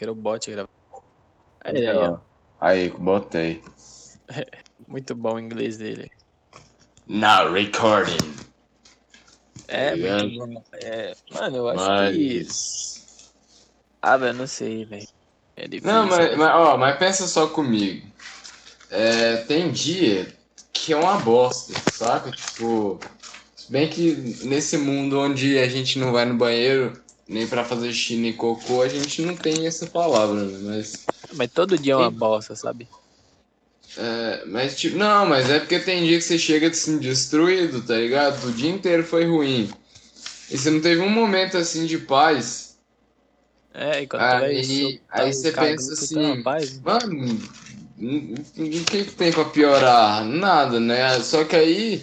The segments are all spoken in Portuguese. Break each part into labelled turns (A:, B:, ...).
A: que era o bot gravando. Aí,
B: Aí,
A: ó.
B: Aí, botei.
A: Muito bom o inglês dele.
B: Now recording.
A: É,
B: Tá
A: muito bom. É, mano, eu acho que.
B: Mas.
A: Ah, velho, não sei, velho. É difícil.
B: Não, mas, mas, ó, mas pensa só comigo. É, tem dia que é uma bosta, saca? Tipo, se bem que nesse mundo onde a gente não vai no banheiro nem pra fazer xixi nem cocô, a gente não tem essa palavra, né? Mas,
A: Mas todo dia é uma bosta, sabe?
B: é, mas tipo, não, mas é porque tem dia que você chega assim destruído, tá ligado? O dia inteiro foi ruim. E você não teve um momento assim de paz.
A: É, e quando
B: Aí-
A: tu vai
B: aí
A: soltar
B: você pensa assim,
A: tá paz,
B: Mano, o que que tem pra piorar? Nada, né? Só que aí.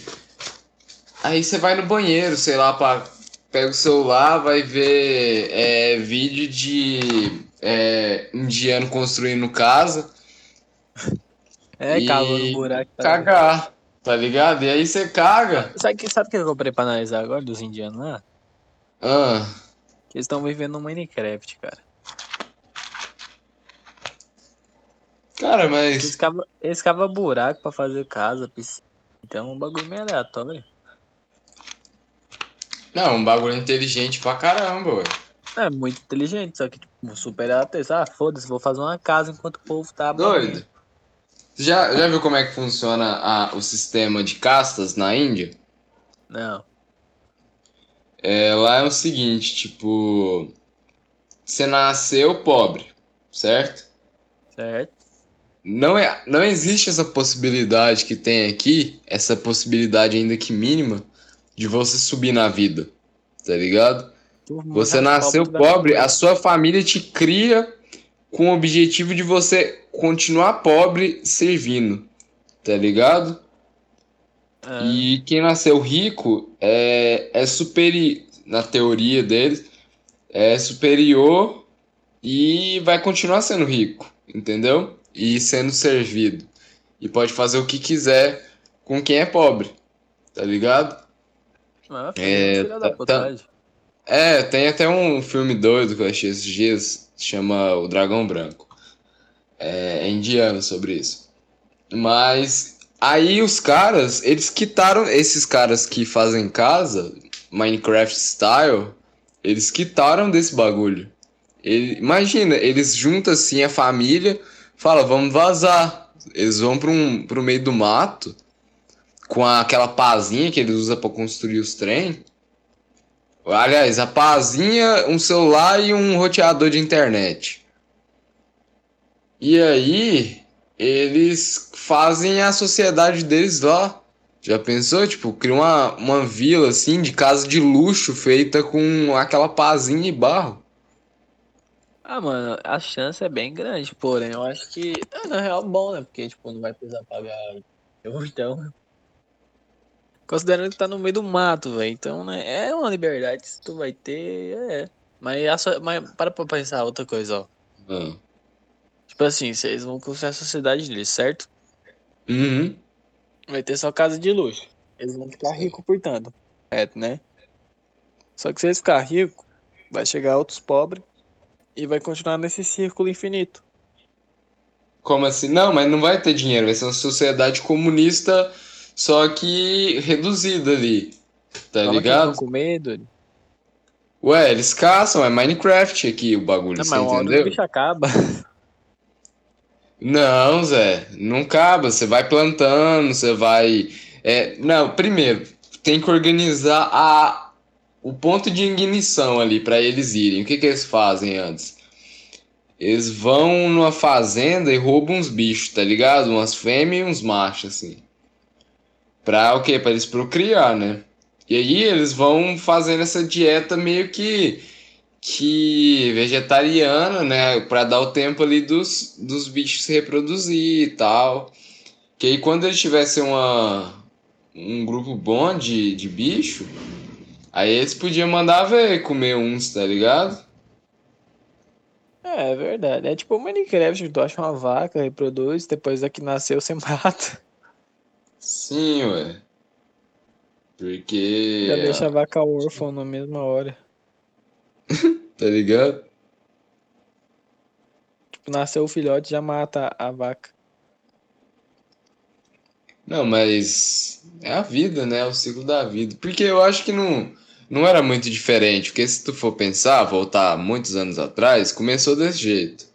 B: Aí você vai no banheiro, sei lá, pra, pega o celular, vai ver é, vídeo de é, indiano construindo casa
A: É, cavando buraco. tá ligado?
B: cagar, tá ligado? E aí você caga.
A: Sabe o que, sabe que eu comprei pra analisar agora dos indianos lá?
B: Ah,
A: Que eles estão vivendo no Minecraft, cara.
B: cara, mas.
A: eles cavam buraco pra fazer casa, piscina. Então é um bagulho meio aleatório.
B: Não, um bagulho inteligente pra caramba, ué.
A: É muito inteligente, só que tipo, super aleatório. Ah, foda-se, vou fazer uma casa enquanto o povo tá
B: Doido. Já, já viu como é que funciona a- o sistema de castas na Índia?
A: Não.
B: É, lá é o seguinte, tipo, você nasceu pobre, certo?
A: Certo?
B: Não, é, não existe essa possibilidade que tem aqui, essa possibilidade ainda que mínima, de você subir na vida, tá ligado? Você nasceu pobre, a sua família te cria com o objetivo de você continuar pobre servindo, tá ligado?
A: Ah,
B: E quem nasceu rico é, é superior, na teoria deles, é superior e vai continuar sendo rico, entendeu? E sendo servido. E pode fazer o que quiser com quem é pobre, tá ligado? É,
A: da
B: tá-
A: putagem.
B: É, tem até um filme doido que eu achei esses dias, chama O Dragão Branco. É, é indiano sobre isso. Mas aí os caras, eles quitaram, esses caras que fazem casa, Minecraft style, eles quitaram desse bagulho. Ele, imagina, eles juntam assim a família, fala, vamos vazar. Eles vão para um, pro meio do mato, com aquela pazinha que eles usam para construir os trem. Aliás, a pazinha, um celular e um roteador de internet. E aí, eles fazem a sociedade deles lá. Já pensou? Tipo, cria uma, uma vila assim de casa de luxo feita com aquela pazinha e barro.
A: Ah, mano, a chance é bem grande, porém, eu acho que é, na real, bom, né? Porque, tipo, não vai precisar pagar. Então. Considerando que tá no meio do mato, velho. Então, né? É uma liberdade que tu vai ter, é. Mas, a so- mas para pra pensar outra coisa, ó.
B: Ah.
A: Tipo assim, vocês vão construir a sociedade deles, certo?
B: Uhum.
A: Vai ter só casa de luxo. Eles vão ficar ricos, portanto. É, né? Só que se eles ficar ricos, vai chegar outros pobres e vai continuar nesse círculo infinito.
B: Como assim? Não, mas não vai ter dinheiro, vai ser uma sociedade comunista, só que reduzida ali. Tá
A: Fala
B: ligado?
A: com medo.
B: Ué, eles caçam, é Minecraft aqui o bagulho,
A: Não,
B: você
A: mas hora o
B: entendeu?
A: bicho acaba.
B: Não, Zé, não acaba. Você vai plantando, você vai. É, não, primeiro, tem que organizar a, o ponto de ignição ali para eles irem. O que, que eles fazem antes? Eles vão numa fazenda e roubam uns bichos, tá ligado? Umas fêmeas e uns machos, assim. Pra o quê? Pra eles procriar, né? E aí eles vão fazendo essa dieta meio que que vegetariana, né, Pra dar o tempo ali dos, dos bichos se reproduzir e tal. Que aí quando eles tivessem uma um grupo bom de, de bicho, aí eles podiam mandar ver comer uns, tá ligado?
A: É, é verdade. É tipo o Minecraft, tu acha uma vaca, reproduz, depois da que nasceu você mata.
B: Sim, ué. Porque
A: Já deixa a vaca órfã na mesma hora.
B: tá ligado?
A: nasceu o filhote, já mata a vaca.
B: Não, mas é a vida, né? É o ciclo da vida. Porque eu acho que não, não era muito diferente. Porque se tu for pensar, voltar muitos anos atrás, começou desse jeito.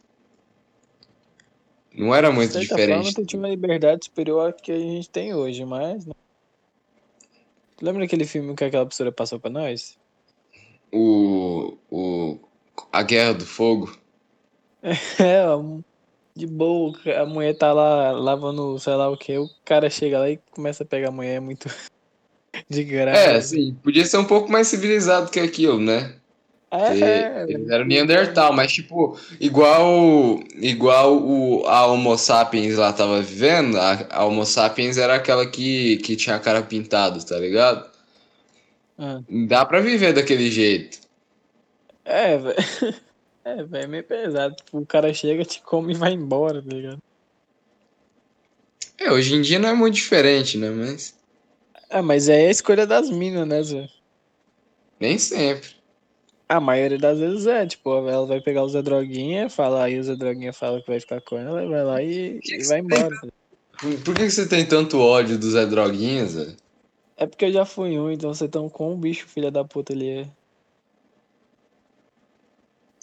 B: Não era muito
A: De certa
B: diferente.
A: forma, tu tinha uma liberdade superior à que a gente tem hoje, mas. lembra aquele filme que aquela professora passou pra nós?
B: O, o, a Guerra do Fogo.
A: É, de boa, a mulher tá lá lavando sei lá o que, o cara chega lá e começa a pegar a mulher muito de graça.
B: É, sim, podia ser um pouco mais civilizado que aquilo, né?
A: É,
B: eles eram Neandertal, mas tipo, igual igual o, a Homo sapiens lá tava vivendo, a, a Homo sapiens era aquela que, que tinha a cara pintada, tá ligado?
A: Ah.
B: Dá pra viver daquele jeito.
A: é, velho. É, velho, é meio pesado. Tipo, o cara chega, te come e vai embora, tá ligado?
B: É, hoje em dia não é muito diferente, né? Mas
A: É, mas é a escolha das minas, né, Zé?
B: nem sempre.
A: A maioria das vezes é, tipo, ela vai pegar o Zé Droguinha, fala, aí o Zé Droguinha fala que vai ficar com ela, vai lá e, e vai embora.
B: Por, por que que você tem tanto ódio do Zé Droguinha, Zé?
A: É porque eu já fui um, então você tão com um bicho, filha da puta, ele é.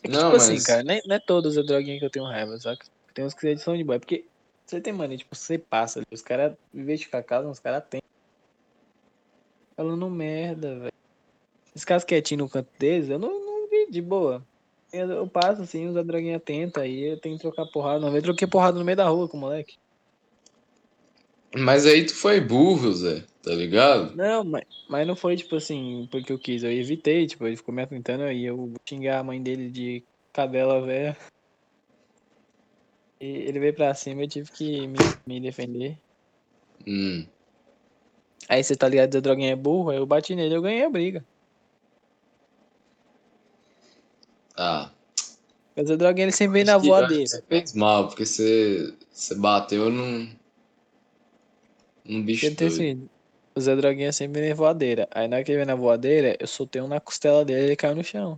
A: É que,
B: Não,
A: tipo assim,
B: mas-
A: cara, não é, não é todos os que eu tenho raiva, saca? Tem uns que são de boa. É porque você tem mania, tipo, você passa ali, os caras, em vez de ficar casa, os caras tem. Falando merda, velho. Esses caras quietinhos no canto deles, eu não, não vi de boa. Eu, eu passo assim, os droguinha tenta, aí eu tenho que trocar porrada. Uma vez eu troquei porrada no meio da rua com o moleque.
B: Mas aí tu foi burro, Zé, tá ligado?
A: Não, mas, mas não foi tipo assim, porque eu quis, eu evitei, tipo, ele ficou me atentando aí eu xingar a mãe dele de cadela velha. E ele veio pra cima, eu tive que me, me defender.
B: Hum.
A: Aí você tá ligado, o droguinha é burro, aí eu bati nele, eu ganhei a briga.
B: Ah.
A: O droguinha ele sempre vem na
B: que
A: voadeira.
B: Você fez mal, porque você, você bateu num. num bicho doido.
A: assim, o Zé Droguinha sempre vem na voadeira. Aí na hora que ele vem na voadeira, eu soltei um na costela dele e ele caiu no chão.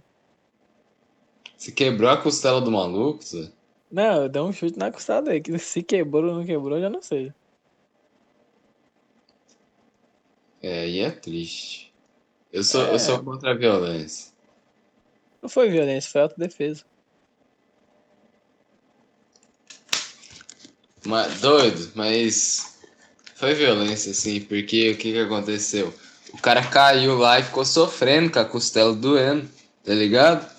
B: Você quebrou a costela do maluco, Zé?
A: Não, eu dei um chute na costela dele. Se quebrou ou não quebrou, eu já não sei.
B: É, e é triste. Eu sou,
A: É.
B: eu sou contra a violência.
A: Não foi violência, foi autodefesa.
B: Mas, doido, mas foi violência, sim, porque o que que aconteceu? O cara caiu lá e ficou sofrendo com a costela doendo, tá ligado?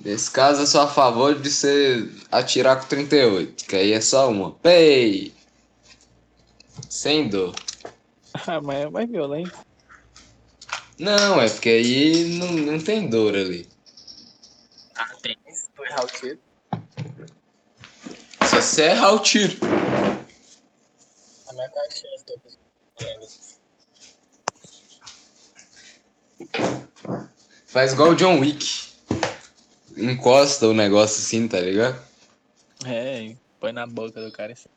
B: Nesse caso, eu sou a favor de você atirar com 38, que aí é só uma. Pei! Sem dor.
A: Ah, mas é mais violento.
B: Não, é porque aí não, não tem dor ali.
A: Ah, tem. Se tu errar o tiro.
B: Só você errar o tiro.
A: A minha caixinha, estou
B: Faz igual o John Wick. Encosta o negócio assim, tá ligado?
A: É, põe na boca do cara. assim.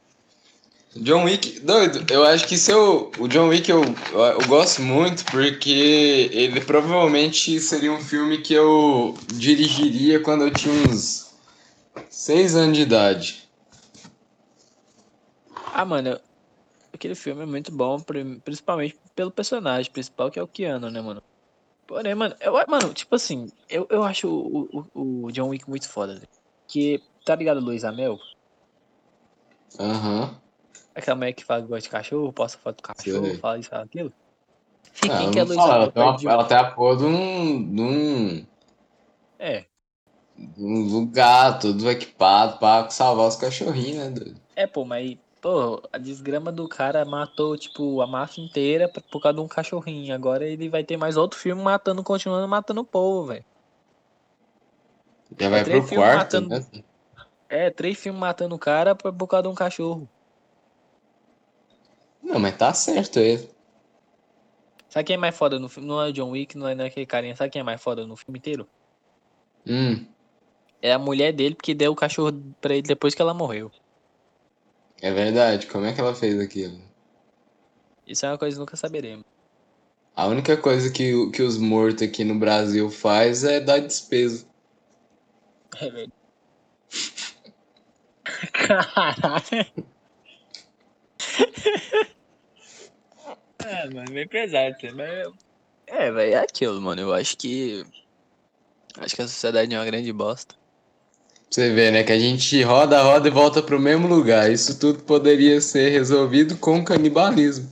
B: John Wick, doido, eu acho que seu, o John Wick eu, eu, gosto muito porque ele provavelmente seria um filme que eu dirigiria quando eu tinha uns 6 anos de idade.
A: Ah, mano, aquele filme é muito bom, pri- principalmente pelo personagem principal, que é o Keanu, né, mano? Porém, mano, eu, mano, tipo assim, eu, eu acho o, o, o John Wick muito foda. velho. Que, tá ligado, Luiz Amel?
B: Aham.
A: Aquela mulher que fala que gosta de cachorro, posta foto do cachorro,
B: Sei.
A: fala isso, fala aquilo. E
B: Ah,
A: que é
B: não
A: Luiz
B: falo, ela, uma-
A: perto de um-
B: ela tem a porra de um, de um,
A: É,
B: de um lugar todo equipado pra salvar os cachorrinhos, né, doido?
A: é, pô, mas, pô, a desgrama do cara matou, tipo, a máfia inteira por por causa de um cachorrinho. Agora ele vai ter mais outro filme matando, continuando matando o povo, velho.
B: Já vai
A: três
B: pro quarto,
A: matando-
B: né?
A: É, três filmes matando o cara por causa de um cachorro.
B: Não, mas tá certo ele.
A: Sabe quem é mais foda no filme? Não é o John Wick, não é naquele carinha. Sabe quem é mais foda no filme inteiro?
B: Hum,
A: É a mulher dele, porque deu o cachorro pra ele depois que ela morreu.
B: é verdade. Como é que ela fez aquilo?
A: Isso é uma coisa que nunca saberemos.
B: A única coisa que, que os mortos aqui no Brasil faz é dar despesa.
A: É verdade. Caralho. é, mano, meio pesado. assim, Mas... É, velho, é aquilo, mano. Eu acho que. Acho que a sociedade é uma grande bosta.
B: Você vê, né? Que a gente roda, roda e volta pro mesmo lugar. Isso tudo poderia ser resolvido com canibalismo.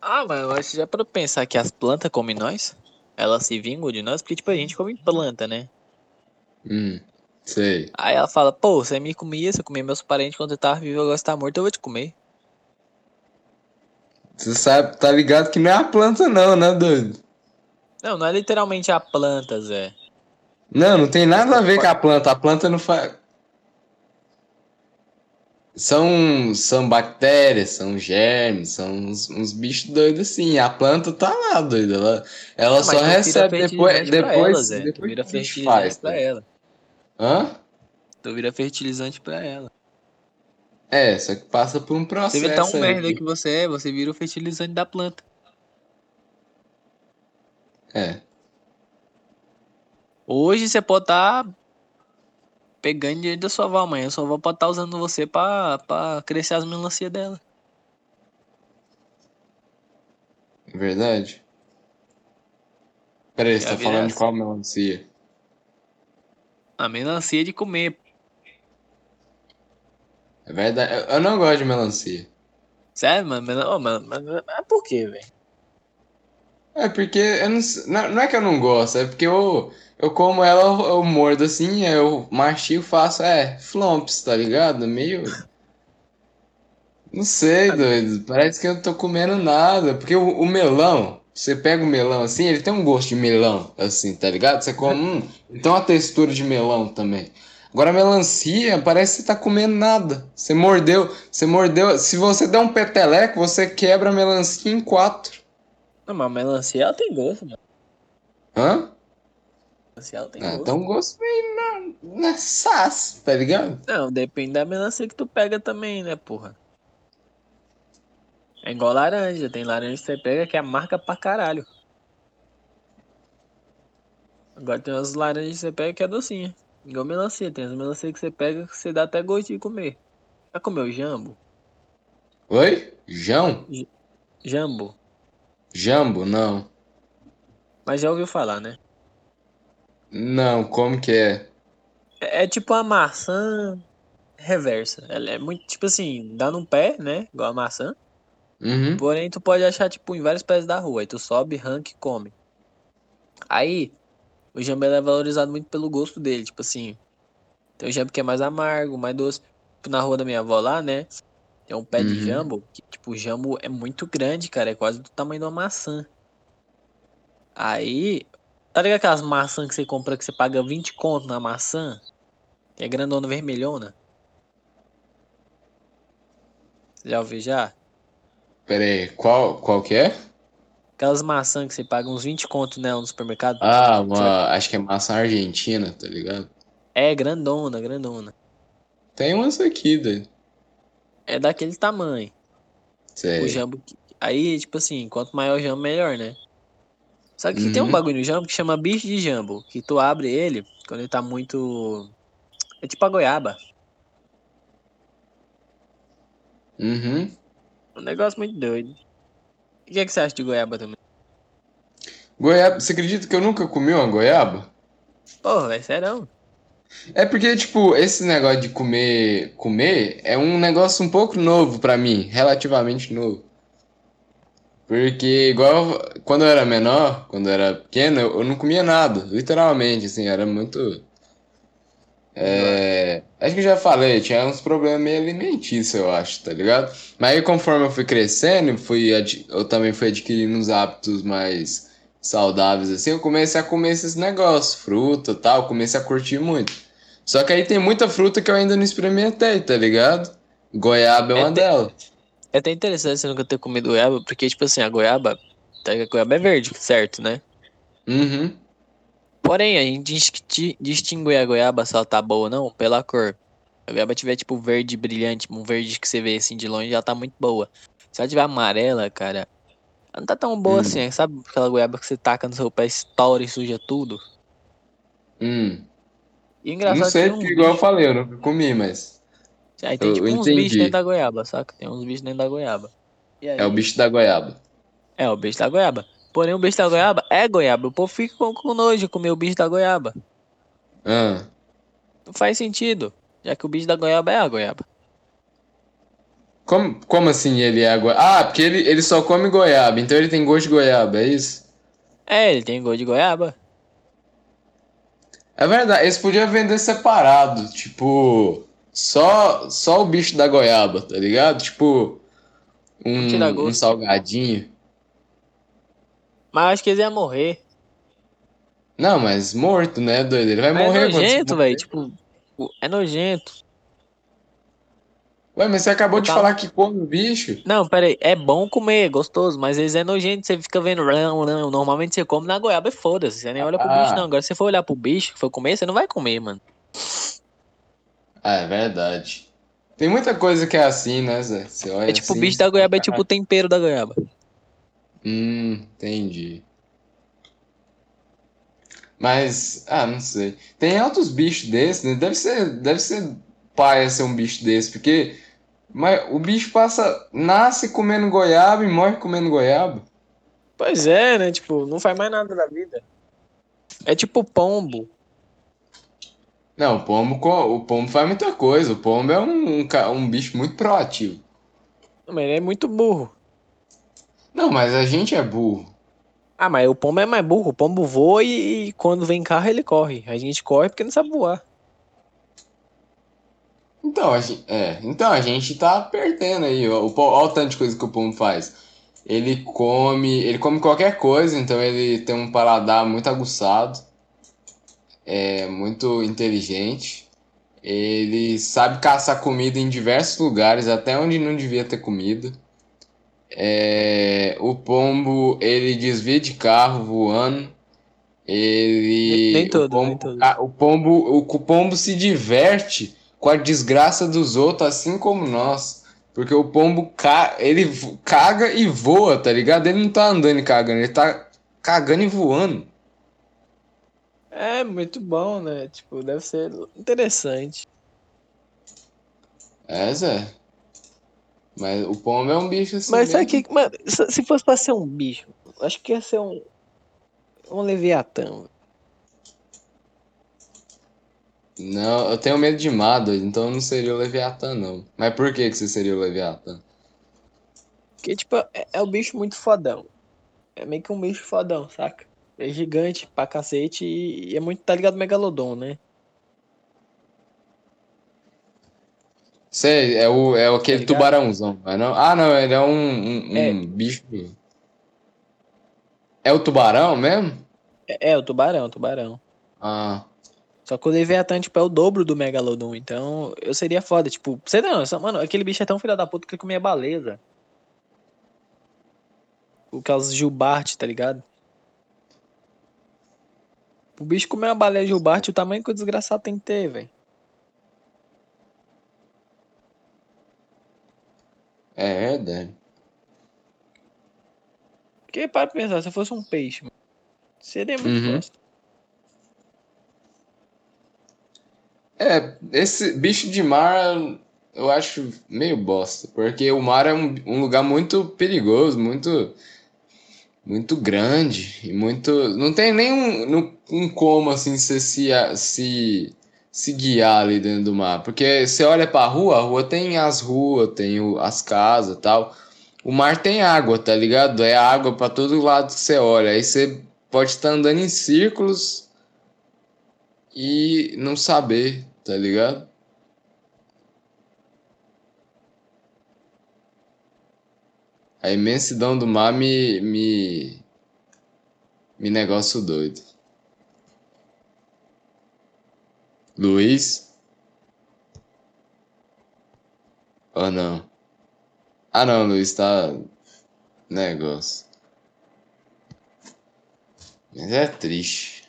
A: Ah, mas eu acho que já para pensar que as plantas comem nós, elas se vingam de nós, porque tipo a gente come planta, né?
B: Hum, sei.
A: Aí ela fala, pô, você me comia, você comia meus parentes quando eu tava vivo, agora você tá morto, eu vou te comer.
B: Você sabe, tá ligado que não é a planta, não, né, doido?
A: Não, não é literalmente a planta, Zé.
B: Não, não tem nada a ver com a planta. A planta não faz. São, são bactérias, são germes, são uns, uns bichos doidos assim. A planta tá lá, doida. Ela, ela
A: Não,
B: só
A: mas tu vira
B: recebe depois.
A: fertilizante pra
B: Depois,
A: ela, Zé. Tu
B: depois
A: vira fertilizante
B: faz,
A: pra
B: tá?
A: ela.
B: Hã?
A: Tu vira fertilizante pra ela.
B: É, só que passa por um processo.
A: Você vê tão
B: aí.
A: merda que você é, você vira o fertilizante da planta.
B: É.
A: Hoje você pode estar pegando dinheiro da sua avó, amanhã sua avó pode estar usando você pra, pra crescer as melancias dela.
B: Verdade? Peraí, você tá falando de
A: essa.
B: qual melancia?
A: A melancia é de comer.
B: É verdade. Eu- não gosto de melancia.
A: Sério, mano? Mas, mano, mas, por quê, velho?
B: É porque eu não, não, é que eu não gosto, é porque eu, eu como ela, eu, eu mordo assim, eu mastigo, faço, é, flomps, tá ligado? Meio. Não sei, doido. Parece que eu não tô comendo nada. Porque o, o melão, você pega o melão assim, ele tem um gosto de melão, assim, tá ligado? Você come, ele tem uma textura de melão também. Agora a melancia, parece que você tá comendo nada. Você mordeu, você mordeu. Se você der um peteleco, você quebra a melancia em quatro.
A: Não, mas a melancia ela tem gosto, mano.
B: Hã?
A: Melancia ela tem
B: Ah,
A: gosto.
B: então gosto meio na, na sas, tá ligado?
A: Não, depende da melancia que tu pega também, né, porra? É igual laranja. Tem laranja que você pega que é marca pra caralho. Agora tem umas laranjas que você pega que é docinha. Igual melancia. Tem as melancia que você pega que você dá até gosto de comer. Já comeu jambo?
B: Oi? Jão?
A: Jambo.
B: Jambo? Não.
A: Mas já ouviu falar, né?
B: Não, como que é?
A: É, é tipo a maçã reversa. Ela é muito, tipo assim, dá num pé, né? Igual a maçã.
B: Uhum.
A: Porém, tu pode achar, tipo, em vários pés da rua. Aí tu sobe, arranca e come. Aí, o jambo ele é valorizado muito pelo gosto dele. Tipo assim, tem o jambo que é mais amargo, mais doce. Tipo, na rua da minha avó lá, né? Tem um pé de
B: Uhum.
A: jambo. Que, tipo, o jambo é muito grande, cara. É quase do tamanho de uma maçã. Aí, tá ligado aquelas maçãs que você compra que você paga 20 conto na maçã? Que é grandona vermelhona? Você já ouviu já?
B: Pera aí, qual, qual que é?
A: Aquelas maçãs que você paga uns 20 conto nela no supermercado.
B: Ah, uma, acho que é maçã argentina, tá ligado?
A: É grandona, grandona.
B: Tem umas aqui, doido.
A: É daquele tamanho. O
B: Sei.
A: jambo. que- Aí, tipo assim, quanto maior o jambo, melhor, né? Só que tem um
B: Uhum.
A: bagulho no jambo que chama bicho de jambo. Que tu abre ele quando ele tá muito. É tipo a goiaba.
B: Uhum.
A: Um negócio muito doido. O que, é que você acha de goiaba também?
B: Goiaba, você acredita que eu nunca comi uma goiaba?
A: Porra, velho, sério.
B: É porque, tipo, esse negócio de comer, comer é um negócio um pouco novo pra mim, relativamente novo. Porque, igual quando eu era menor, quando eu era pequeno, eu, eu não comia nada, literalmente, assim, era muito. É, acho que eu já falei, tinha uns problemas meio alimentícios, eu acho, tá ligado? Mas aí, conforme eu fui crescendo, fui, eu também fui adquirindo uns hábitos mais saudáveis, assim, eu comecei a comer esses negócios, fruta e tal, comecei a curtir muito. Só que aí tem muita fruta que eu ainda não experimentei, tá ligado? Goiaba é uma
A: É, tem-
B: delas.
A: É até interessante você nunca ter comido goiaba, porque, tipo assim, a goiaba. Tá, a goiaba é verde, certo, né?
B: Uhum.
A: Porém, a gente disti- distingue a goiaba se ela tá boa ou não pela cor. A goiaba tiver tipo verde brilhante, um verde que você vê assim de longe, ela tá muito boa. Se ela tiver amarela, cara, ela não tá tão boa
B: Hum.
A: assim. Sabe aquela goiaba que você taca no seu pé, estoura e suja tudo?
B: Hum.
A: E
B: Não
A: engraçado é
B: sei,
A: que um
B: igual eu falei, eu nunca comi, mas
A: Aí tem
B: Eu
A: tipo uns
B: entendi.
A: bichos dentro da goiaba, saca? Tem uns bichos dentro da goiaba. Aí-
B: É o bicho da goiaba.
A: É, o bicho da goiaba. Porém, o bicho da goiaba é goiaba. O povo fica com, com nojo de comer o bicho da goiaba.
B: Ah,
A: Não faz sentido. Já que o bicho da goiaba é a goiaba.
B: como, como assim ele é goiaba? Ah, porque ele, ele só come goiaba, então ele tem gosto de goiaba, é isso?
A: É, ele tem gosto de goiaba.
B: É verdade, eles podiam vender separado, tipo, só, só o bicho da goiaba, tá ligado? Tipo, um, um salgadinho.
A: Mas acho que eles iam morrer.
B: Não, mas morto, né, doido? Ele vai
A: Mas
B: morrer
A: é
B: quando você
A: nojento,
B: morrer.
A: velho. Tipo, o- é nojento.
B: Ué, mas você acabou de
A: Calma.
B: falar que come o bicho?
A: Não, pera aí. É bom comer, é gostoso, mas eles é nojento. Você fica vendo. Não, não. Normalmente você come na goiaba e foda-se. Você nem olha pro
B: Ah.
A: bicho, não. Agora, se você for olhar pro bicho que for comer, você não vai comer, mano.
B: Ah, é verdade. Tem muita coisa que é assim, né, Zé? Você olha
A: É tipo, o
B: assim,
A: bicho da goiaba é tipo o tempero da goiaba.
B: Hum, entendi. Mas, ah, não sei. Tem altos bichos desses, né? Deve ser, deve ser paia ser um bicho desse, porque mas o bicho passa, nasce comendo goiaba e morre comendo goiaba.
A: Pois é, né? Tipo, não faz mais nada da vida. É tipo pombo.
B: Não, o pombo, o pombo faz muita coisa. O pombo é um, um, um bicho muito proativo.
A: Mas ele é muito burro.
B: Não, mas a gente é burro.
A: Ah, mas o pombo é mais burro. O pombo voa e, e quando vem carro ele corre. A gente corre porque não sabe voar.
B: Então, a gente, é, então a gente tá perdendo aí. ó. O, ó, o tanto de coisa que o pombo faz. Ele come, ele come qualquer coisa, então ele tem um paladar muito aguçado, é muito inteligente. Ele sabe caçar comida em diversos lugares, até onde não devia ter comida. É, o pombo, ele desvia de carro voando. Ele,
A: Nem
B: o
A: todo,
B: pombo,
A: nem todo.
B: ah, o pombo, o, o pombo se diverte com a desgraça dos outros, assim como nós. Porque o pombo, ca... ele caga e voa, tá ligado? Ele não tá andando e cagando, ele tá cagando e voando.
A: É muito bom, né? Tipo, deve ser interessante.
B: É, Zé. Mas o pombo é um bicho assim.
A: Mas sabe que, mano, se se fosse pra ser um bicho, acho que ia ser um. Um leviatã.
B: Não, eu tenho medo de mar, doido, então eu não seria o Leviatã, não. Mas por que que você seria o Leviatã?
A: Porque, tipo, é, é um bicho muito fodão. É meio que um bicho fodão, saca? É gigante pra cacete e, e é muito, tá ligado, Megalodon, né?
B: Sei, é, o, é aquele
A: Tá
B: tubarãozão, não? Ah, não, ele é um, um, um
A: É.
B: bicho. É o tubarão mesmo?
A: É, é o tubarão, o tubarão.
B: Ah,
A: Só que o Leviatã, tipo, é o dobro do Megalodon. Então, eu seria foda. Tipo, você não, mano, aquele bicho é tão filho da puta que ele comia baleia. O caso Gilbart, tá ligado? O bicho comer uma baleia Gilbart, o tamanho que o desgraçado tem que ter, velho.
B: É verdade.
A: Porque, para pensar, se eu fosse um peixe, mano, seria muito
B: Uhum.
A: bosta.
B: É, esse bicho de mar eu acho meio bosta, porque o mar é um, um lugar muito perigoso, muito muito grande e muito não tem nenhum um, um como assim você se se se guiar ali dentro do mar, porque você olha pra rua, a rua tem as ruas, tem as casas, tal. O mar tem água, tá ligado? É água pra todo lado que você olha. Aí você pode estar andando em círculos e não saber, tá ligado? A imensidão do mar me, me, me negócio doido. Luiz? Ou não? Ah não, Luiz tá negócio. Mas é triste.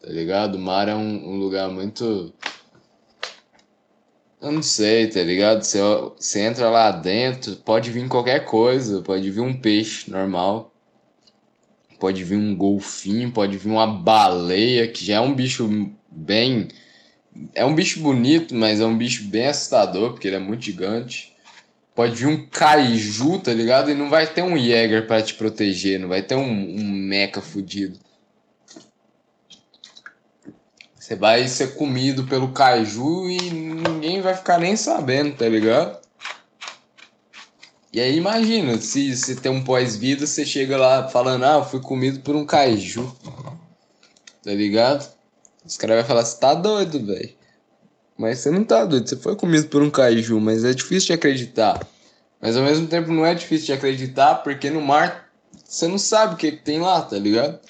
B: Tá ligado? O mar é um, um lugar muito. Eu não sei, tá ligado? Você, você entra lá dentro, pode vir qualquer coisa, pode vir um peixe normal, pode vir um golfinho, pode vir uma baleia, que já é um bicho bem É um bicho bonito, mas é um bicho bem assustador, porque ele é muito gigante. Pode vir um kaiju, tá ligado? E não vai ter um Jäger para te proteger, não vai ter um, um mecha fudido. Você vai ser comido pelo kaiju e ninguém vai ficar nem sabendo, tá ligado? E aí imagina, se você tem um pós-vida, você chega lá falando, ah, fui comido por um kaiju. Tá ligado? Os caras vão falar, você tá doido, velho. Mas você não tá doido, você foi comido por um kaiju, mas é difícil de acreditar. Mas ao mesmo tempo não é difícil de acreditar, porque no mar você não sabe o que, que tem lá, tá ligado?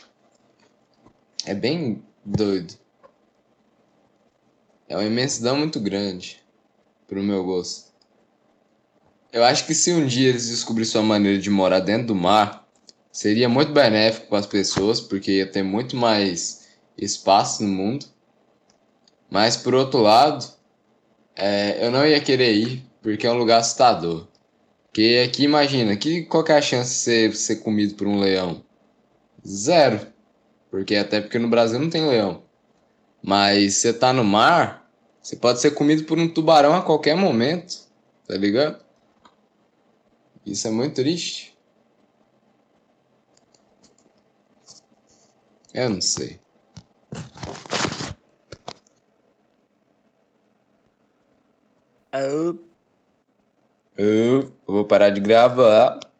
B: É bem doido. É uma imensidão muito grande, pro meu gosto. Eu acho que se um dia eles descobrissem uma maneira de morar dentro do mar, seria muito benéfico para as pessoas, porque ia ter muito mais espaço no mundo. Mas por outro lado, é, eu não ia querer ir, porque é um lugar assustador. Porque aqui, imagina, que, qual que é a chance de ser, ser comido por um leão? Zero. Porque até porque no Brasil não tem leão. Mas você tá no mar, você pode ser comido por um tubarão a qualquer momento, tá ligado? Isso é muito triste. Eu não sei. Eu... Vou parar de gravar.